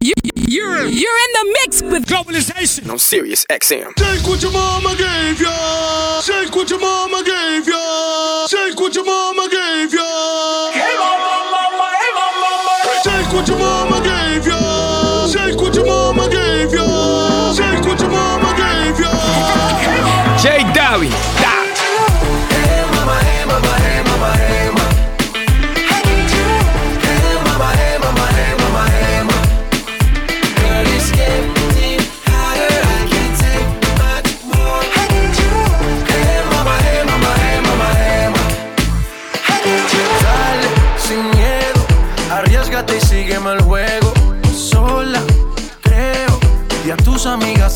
You, you're, you're in the mix with globalization on Sirius, XM. Take what your mama gave ya. Take what your mama gave ya. Take what your mama gave ya. Hey mama, mama, hey mama, mama. Take what your mama gave ya. Take what your mama gave ya. Take what your mama gave ya. Jay Dowie.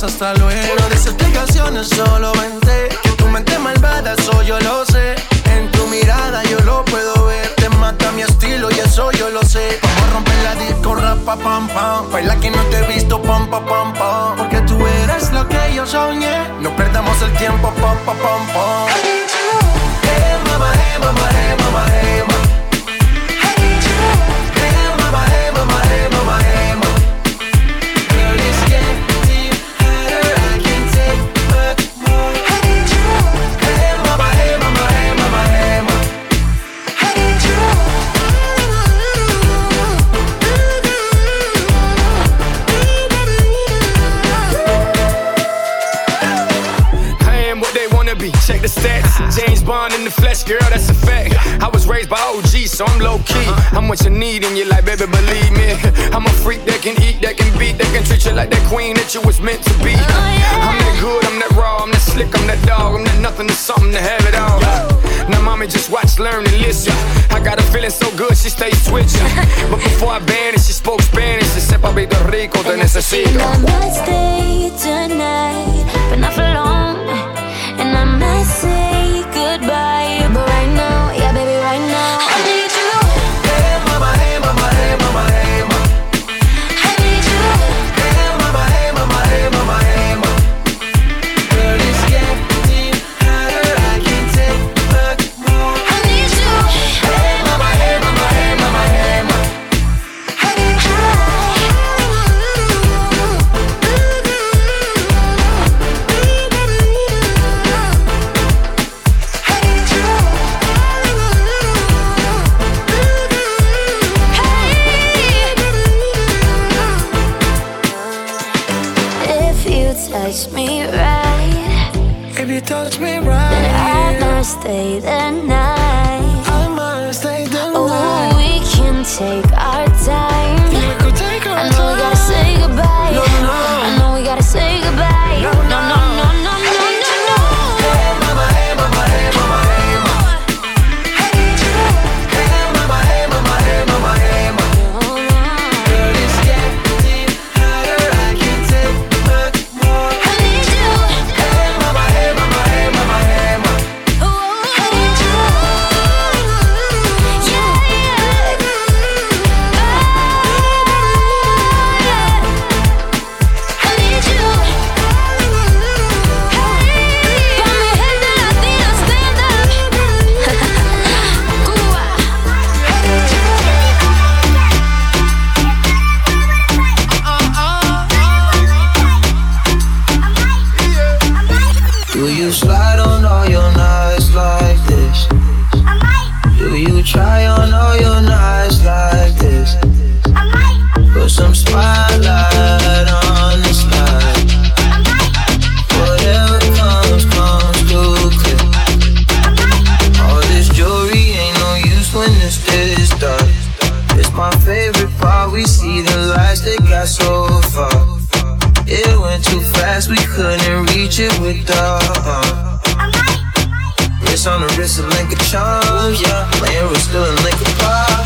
Hasta luego. No des explicaciones, solo vente. Que tu mente malvada, eso yo lo sé. En tu mirada yo lo puedo ver. Te mata mi estilo y eso yo lo sé. Vamos a romper la disco, rapa, pam, pam. Baila que no te he visto, pam, pam, pam, pam. Porque tú eres lo que yo soñé. No perdamos el tiempo, pam, pam, pam, pam. Hey, mama, hey, mama, hey, mama, hey, Bond in the flesh, girl, that's a fact. I was raised by OG, so I'm low key. I'm what you need in your life, baby, believe me. I'm a freak that can eat, that can beat, that can treat you like that queen that you was meant to be. I'm that good, I'm that raw, I'm that slick, I'm that dog, I'm that nothing to something to have it all. Now, mommy, just watch, learn, and listen. I got a feeling so good, she stays switching. But before I vanished, she spoke Spanish. She said, Papito Rico, te necesito. I might stay tonight, but not for long. You slide on all your nights like this? Do you try on all your nights like this? Put some spotlight too we couldn't reach it with the uh. Wrist on the wrist, of charm, yeah. Playing with still a link of.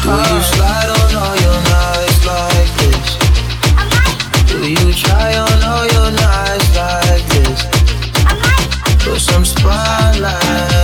Do you slide on all your nights like this? Do you try on all your nights like this? Put some spotlight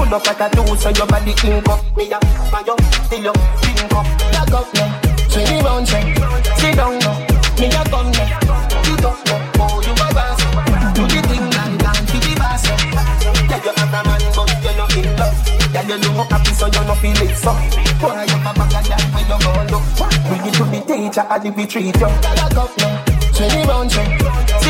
Full up like a do, so your body ink up. Me a my up, till you pink up. Lock up now, swing around, check. Sit down now, me a come now. Sit up now, oh you a boss. Do the thing like that, to the boss. Yeah, you have a man, but you're not in love. Yeah, you look happy, so you not feel it so. Boy, you a bag of that when you go look. Bring it to the teacher, I did we treat you. Lock up now, swing around, check. Sit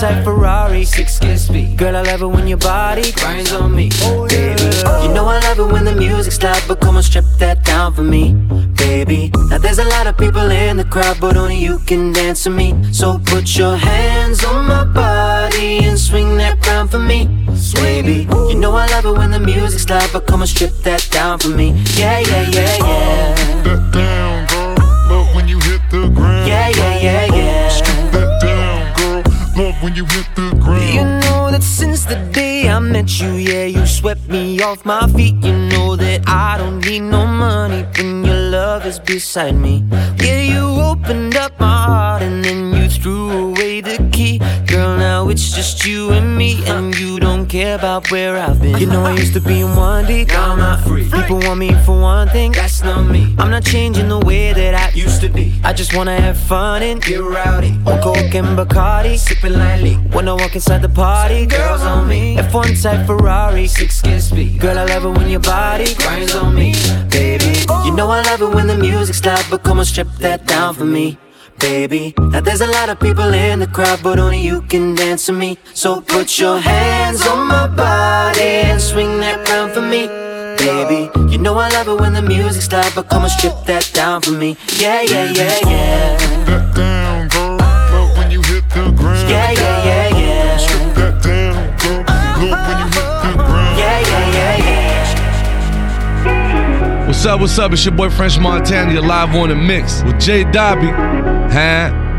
type Ferrari, six speed. Girl, I love it when your body grinds on me, baby. You know I love it when the music's loud, but come on, strip that down for me, baby. Now there's a lot of people in the crowd, but only you can dance to me. So put your hands on my body and swing that crown for me, baby. You know I love it when the music's loud, but come on, strip that down for me. Yeah, yeah, yeah, yeah. That down, girl. Love when you hit the ground. Yeah, yeah, yeah, yeah. When you hit the ground. You know that since the day I met you, yeah, you swept me off my feet. You know that I don't need no money when your love is beside me. Yeah, you opened up my heart and then you threw away the key. Girl, now it's just you and me, and you don't care about where I've been. You know I used to be in one deep, now I'm not free. People want me for one thing, that's not me. I'm not changing the way that I used to be. I just wanna have fun and get rowdy. On Coke and Bacardi, sipping lightly. When I walk inside the party, girls on me. F1 type Ferrari, six skin speed. Girl, I love it when your body grinds on me, baby. You know I love it when the music's loud, but come on, strip that down for me. Baby, now there's a lot of people in the crowd, but only you can dance to me. So put your hands on my body and swing that round for me. Baby, you know I love it when the music's loud, but come on, strip that down for me. Yeah, yeah, yeah, yeah. Strip That down, girl. What's up. It's your boy French Montana. Live on the mix with Jay Dobby. Huh?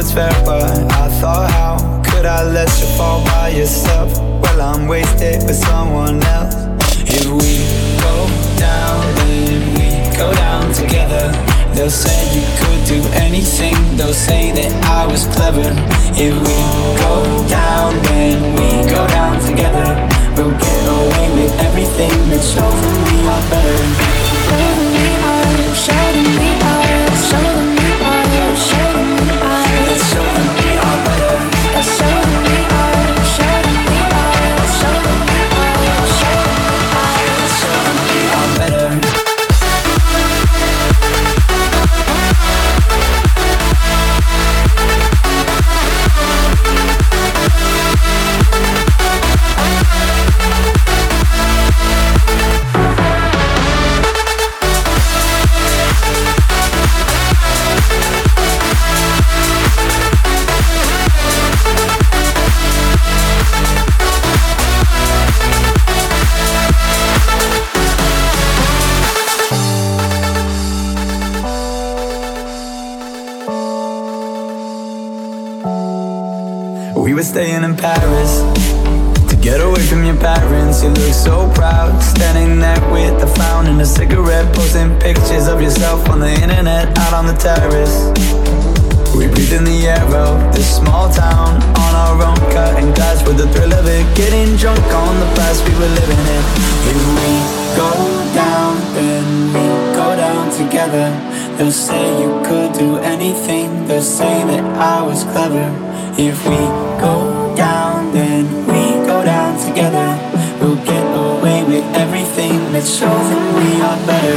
it's fair, but I thought, how could I let you fall by yourself? Well, I'm wasted with someone else. If we go down, then we go down together. They'll say you could do anything, they'll say that I was clever. If we go down, then we go down together. We'll get away with everything that shows that we are better. cigarette, posting pictures of yourself on the internet, out on the terrace. We breathe in the air of this small town on our own, cutting glass with the thrill of it, getting drunk on the past we were living in. If we go down, then we go down together. They'll say you could do anything, they'll say that I was clever. If we go down, then we go down together it's over, we are better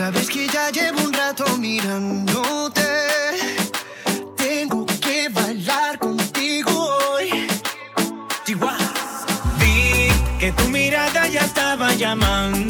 Sabes que ya llevo un rato mirándote. Tengo que bailar contigo hoy. Chihuahua. Vi que tu mirada ya estaba llamando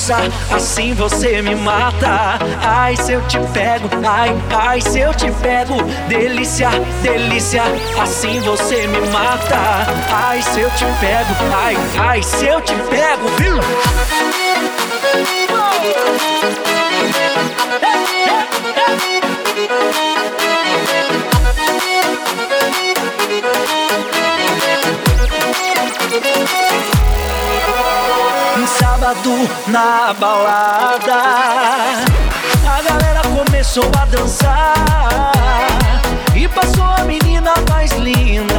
Nossa, assim você me mata. Ai, se eu te pego, ai, ai, se eu te pego. Delícia, delícia, assim você me mata. Ai, se eu te pego, ai, ai, se eu te pego, viu? Na balada. A galera começou a dançar E passou a menina mais linda.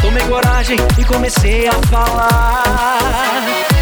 Tomei coragem e comecei a falar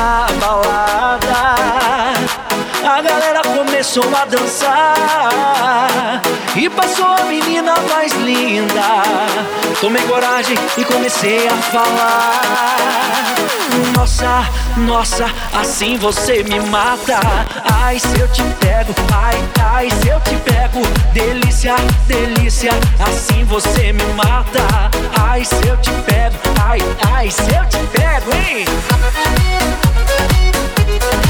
Na balada. A galera começou a dançar. E passou a menina mais linda. Tomei coragem e comecei a falar. Nossa, nossa, assim você me mata. Ai, se eu te pego, ai, ai, se eu te pego. Delícia, delícia, assim você me mata. Ai, se eu te pego, ai, ai, se eu te pego, hein? Bye.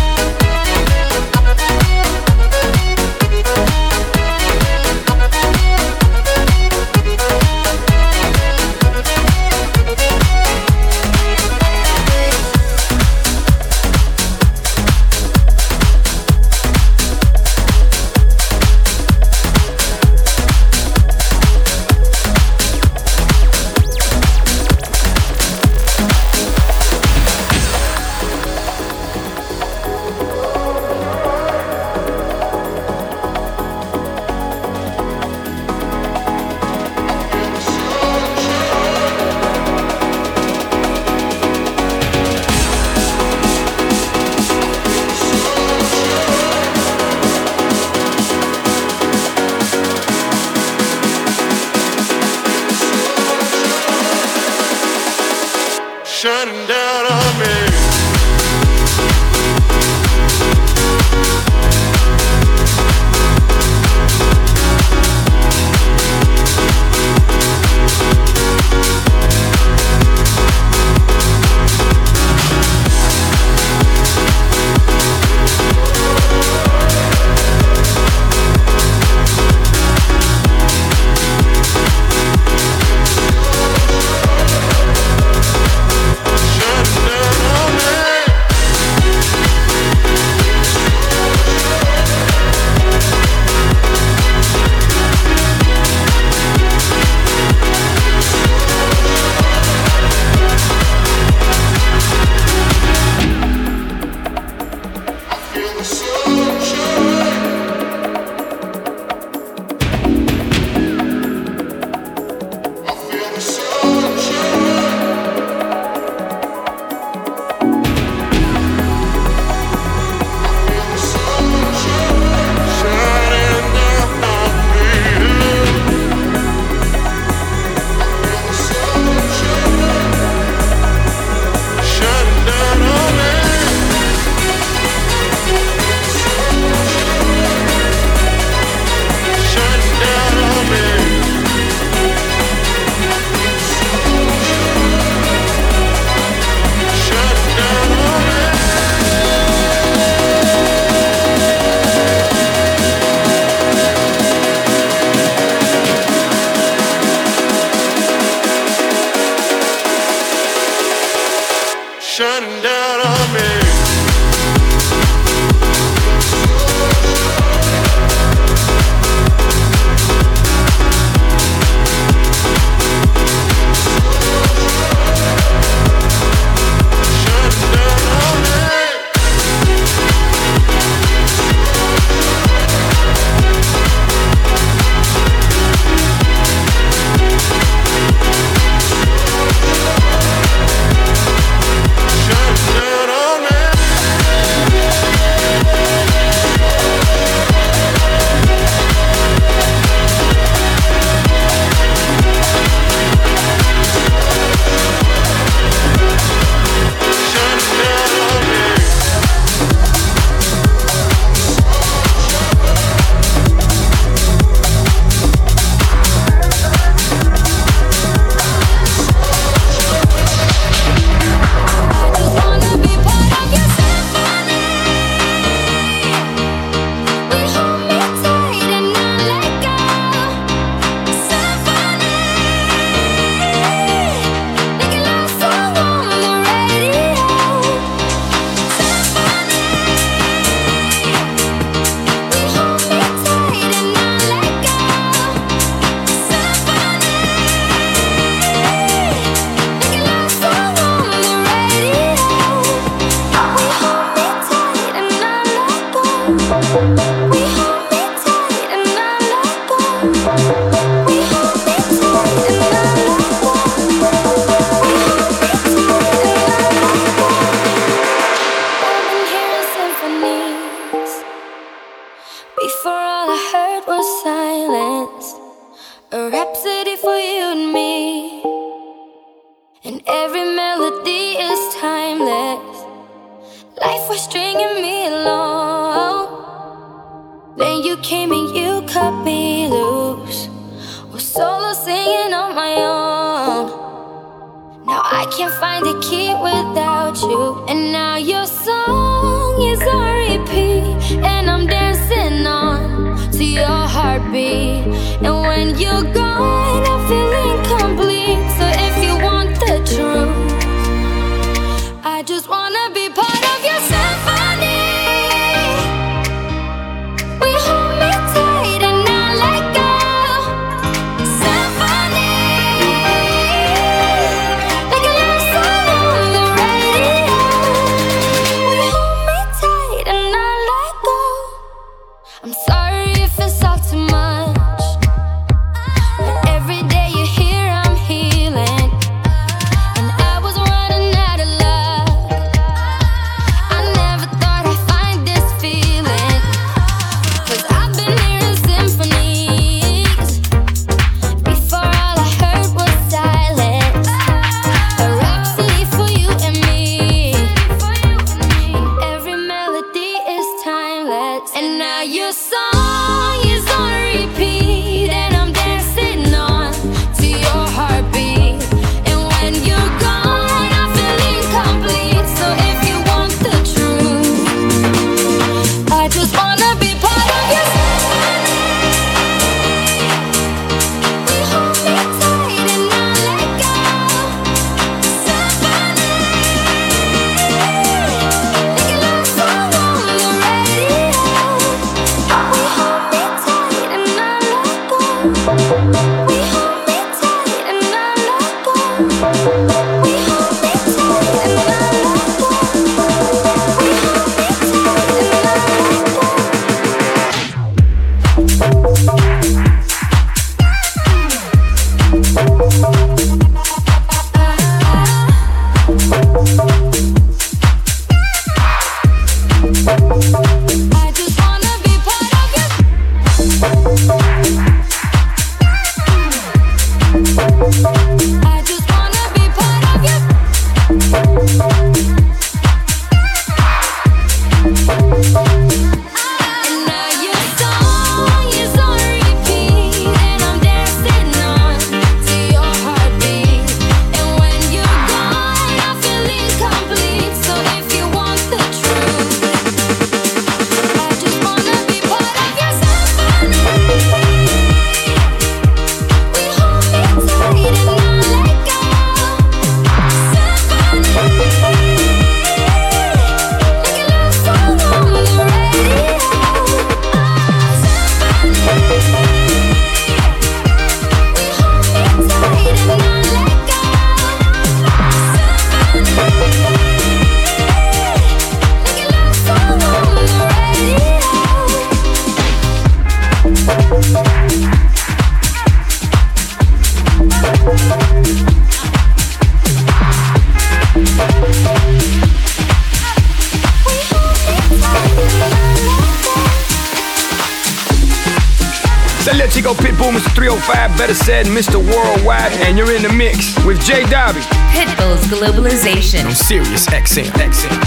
Better said Mr. Worldwide, and you're in the mix with J. Dobby. Pitbull's Globalization. On Sirius XM. XM.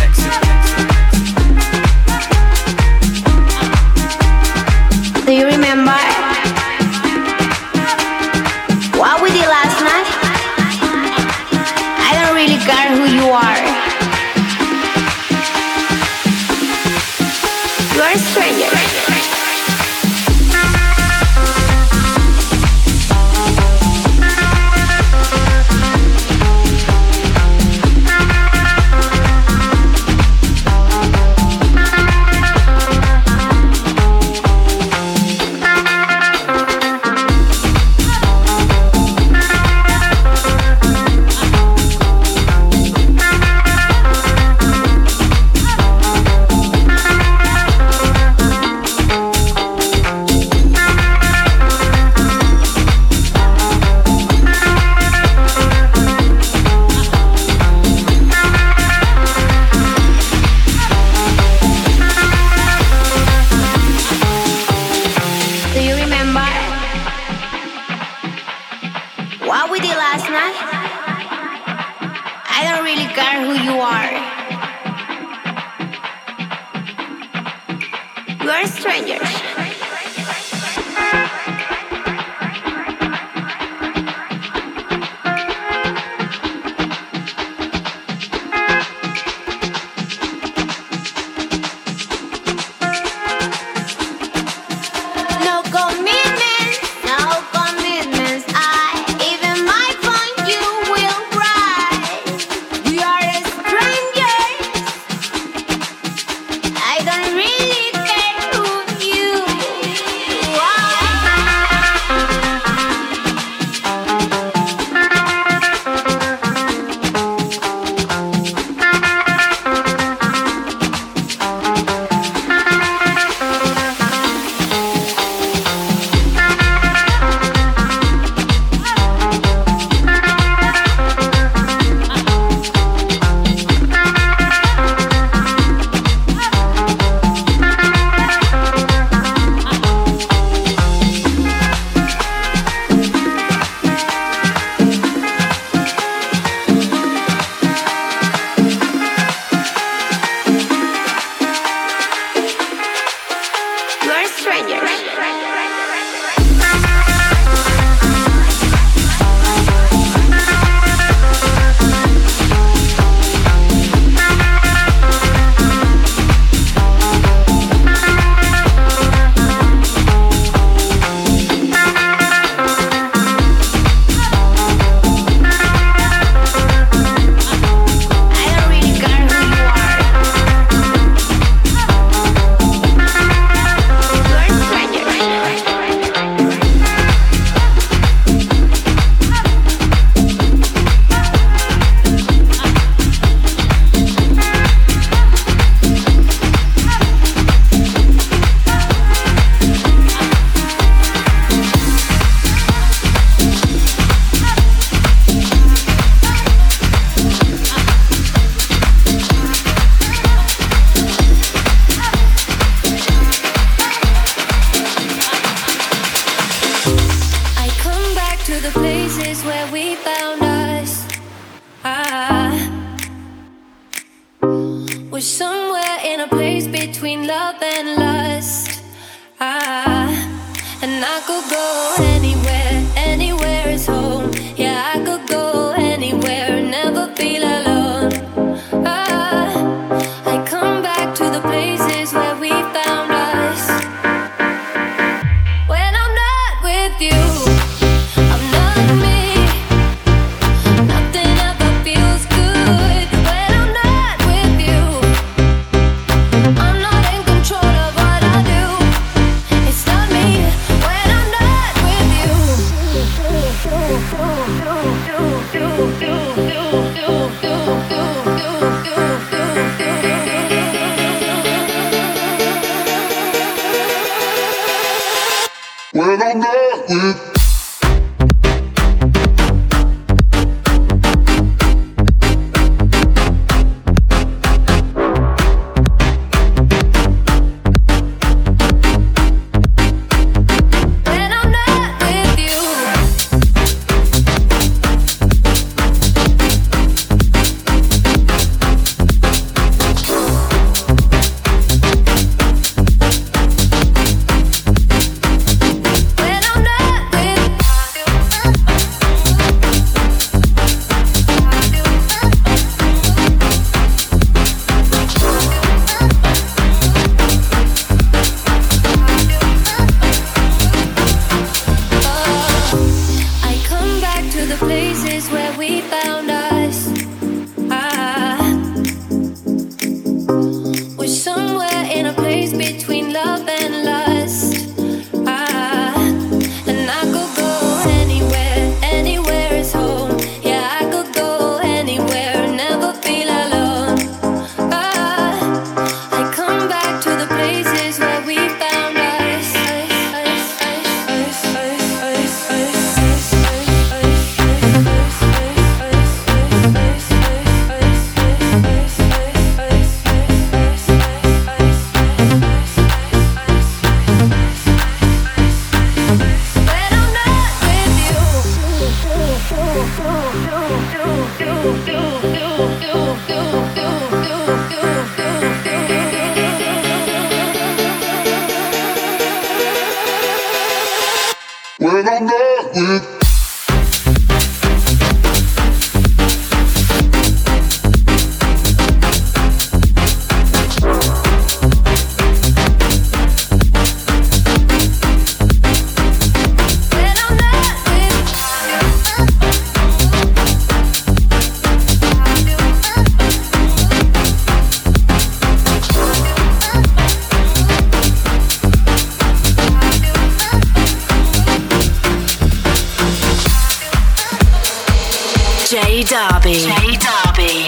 Darby. Darby.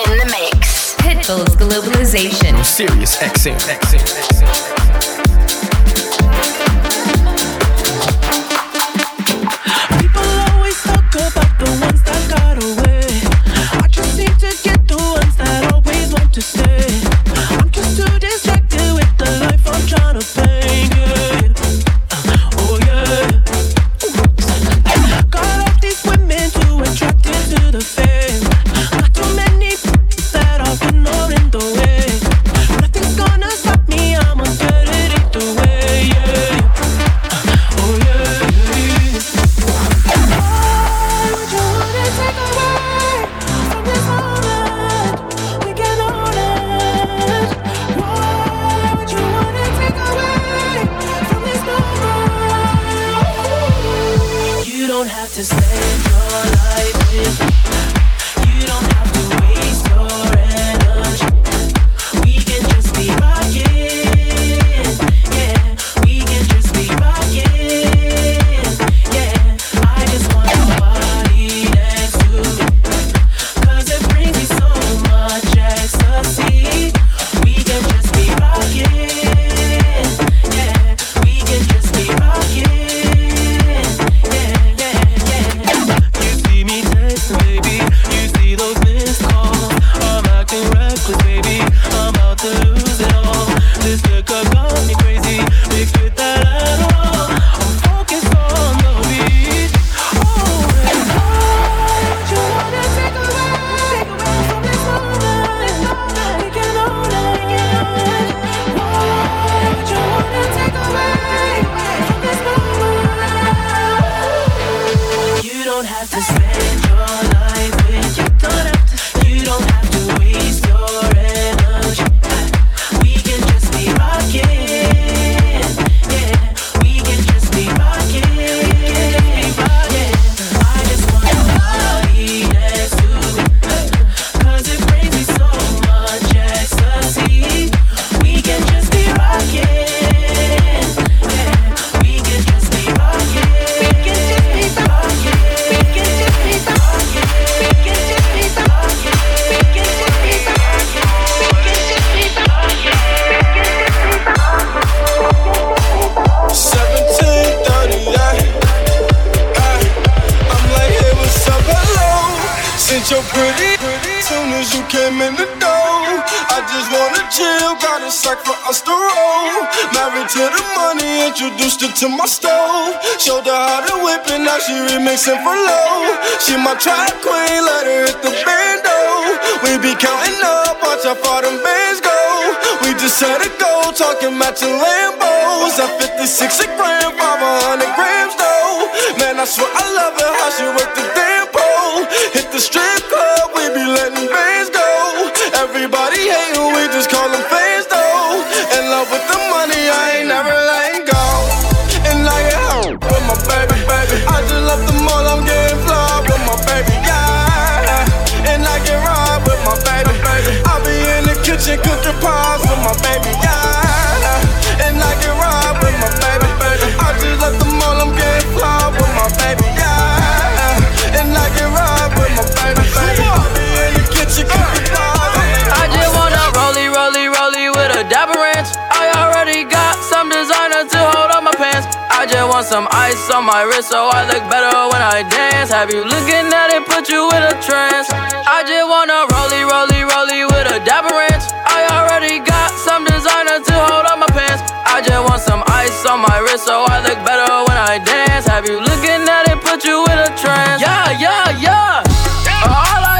In the mix. Pitbull's Globalization. Sirius XM. XM. out your Lambos. A 56 a gram, 500 grams though. Man, I swear I love it how she work the damn pole. Hit the strip club, we be letting bands go. Everybody hating, we just call them fans though. In love with the money, I ain't never letting go. And I get home with my baby, baby. I just love the mall, I'm getting fly with my baby, yeah. And I get ride with my baby, baby. I be in the kitchen cooking pies with my baby, yeah. want some ice on my wrist so I look better when I dance. Have you looking at it, put you in a trance? I just wanna rollie, rollie, rollie with a dapper ranch. I already got some designer to hold on my pants. I just want some ice on my wrist so I look better when I dance. Have you looking at it, put you in a trance? Yeah, yeah, yeah. All I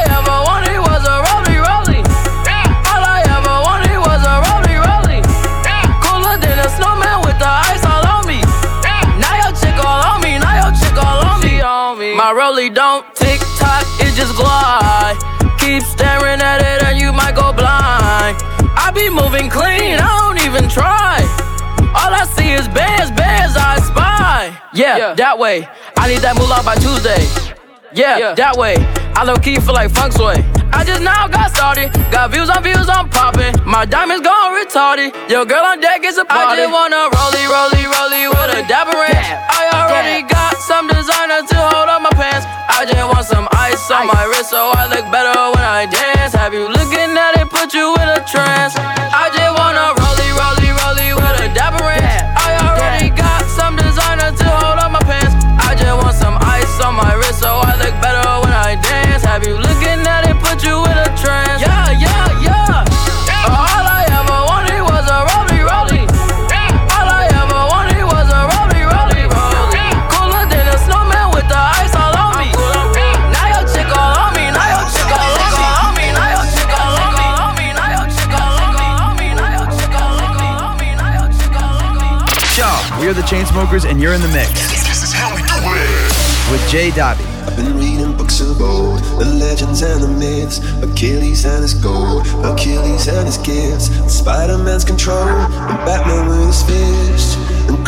keep staring at it and you might go blind. I be moving clean, I don't even try. All I see is bands, bands I spy. Yeah, yeah. that way. I need that moolah by Tuesday. Yeah, that way. I low key feel like funk sway. I just now got started. Got views on views, I'm popping. My diamonds gone retarded. Your girl on deck is a party. I just wanna rollie, rollie, rollie with a dapper ranch. I already got some designer to hold on my pants. I just want some ice on my wrist so I look better when I dance. Have you looking at it, put you in a trance? I just wanna Chainsmokers, and you're in the mix. This is how we do it. With Jay Dobby. I've been reading books of old, the legends and the myths, Achilles and his gold, Achilles and his gifts, Spider-Man's control, and Batman with his fist.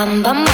Bum bum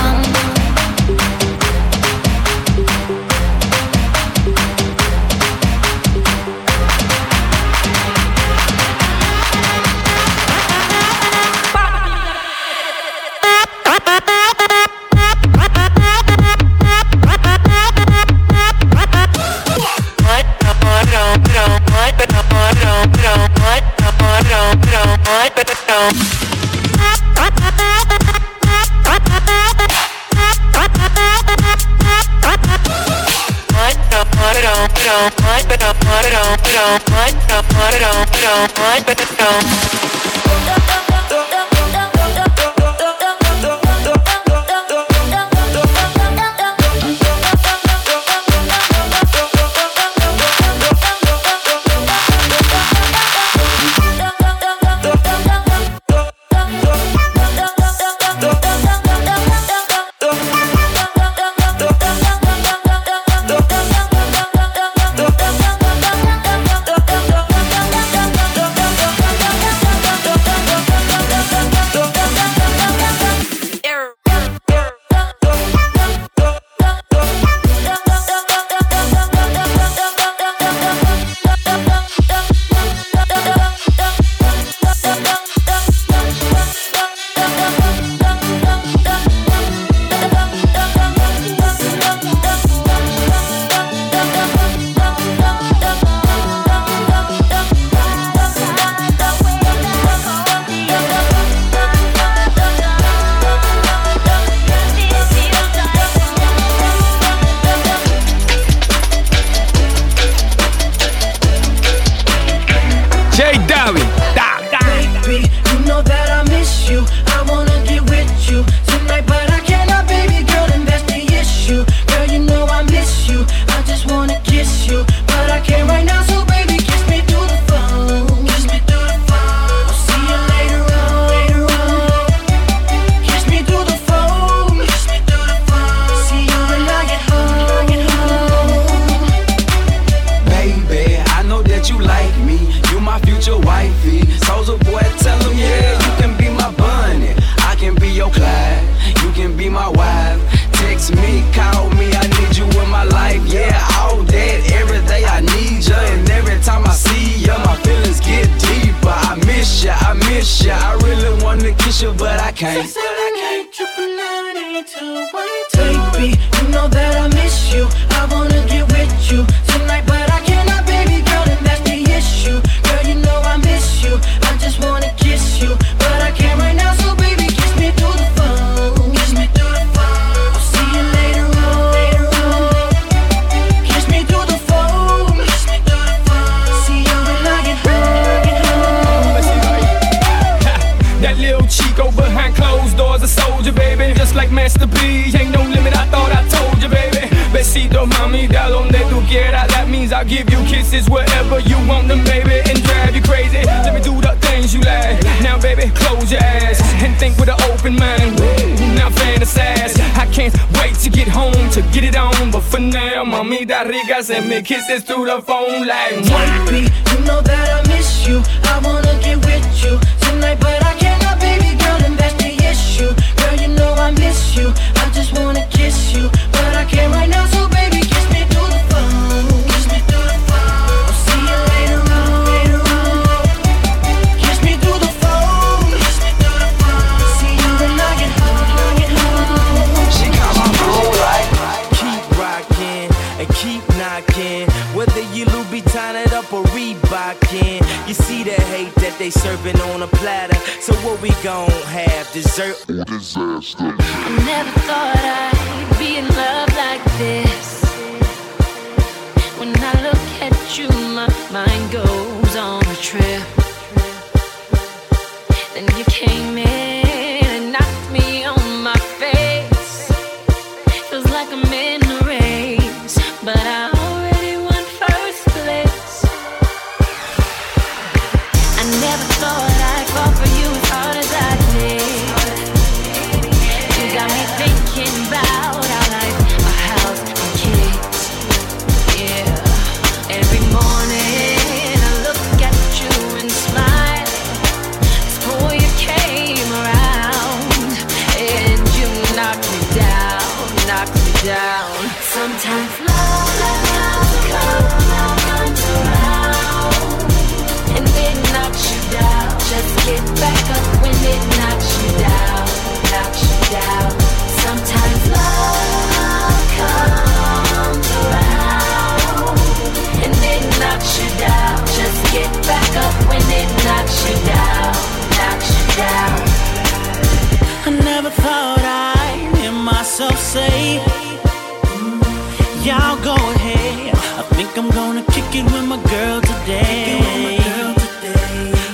Y'all go ahead. I think I'm gonna kick it with my girl today.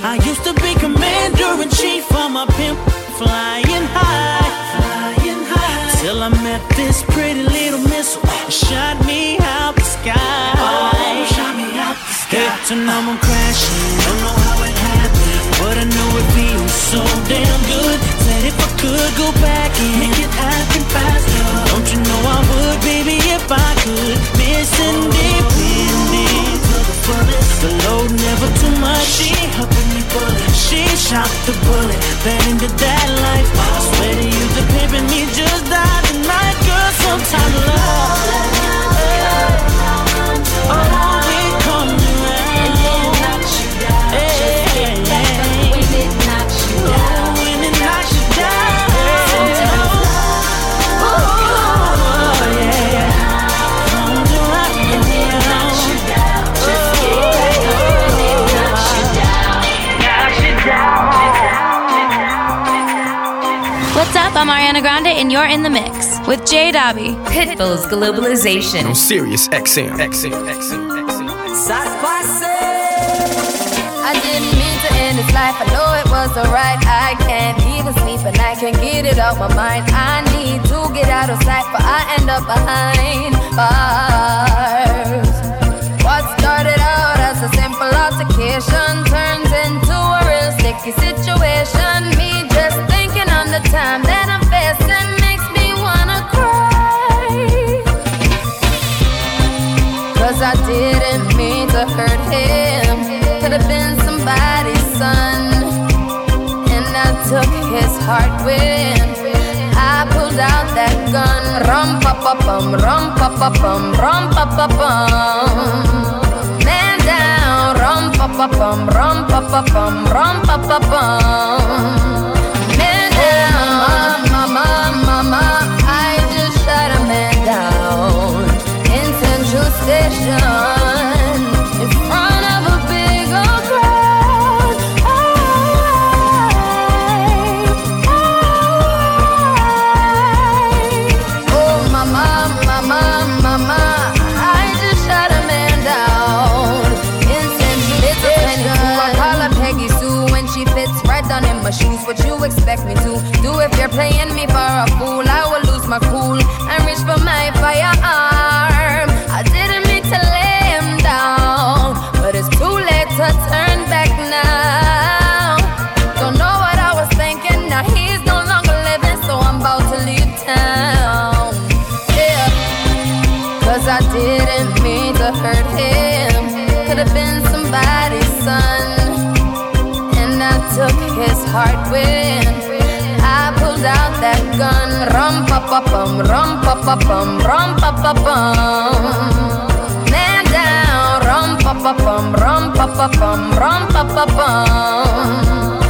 I used to be commander in chief of my pimp, flying high, flying high. Till I met this pretty little missile, shot me out the sky. Oh, shot me out the sky. Hit to number crashing, don't know how it happened, but I know it feels so damn good. Said if I could go back and make it happen faster, don't you know I would, baby, if I could. Missing deep in independent to the fullest, the load never too much. She helping me bullet, she shot the bullet, bad into that life. I swear to you, the pimp in me just died tonight, girl. Sometimes love, oh, Ariana Grande, and you're in the mix with Jay Dobby. Pitbull's Globalization. On Sirius XM. XM. XM. I didn't mean to end this life. I know it was alright. I can't even sleep and I can't get it off my mind. I need to get out of sight, but I end up behind bars. What started out as a simple altercation turns into a real sticky situation. Me just thinking on the time that I'm facing makes me wanna cry. Cause I didn't mean to hurt him. Could have been somebody's son. And I took his heart when I pulled out that gun. Rum pa pa bum, rum pa pa bum, rum pa pa bum. Man down, rum pa pa bum, pa pa pa pa. Didn't hurt him. Could have been somebody's son. And I took his heart when I pulled out that gun. Rum pa pa bum, rum pa pa bum, rum pa pa bum. Man down, rum pa pa bum, rum pa pa bum, rum pa pa bum.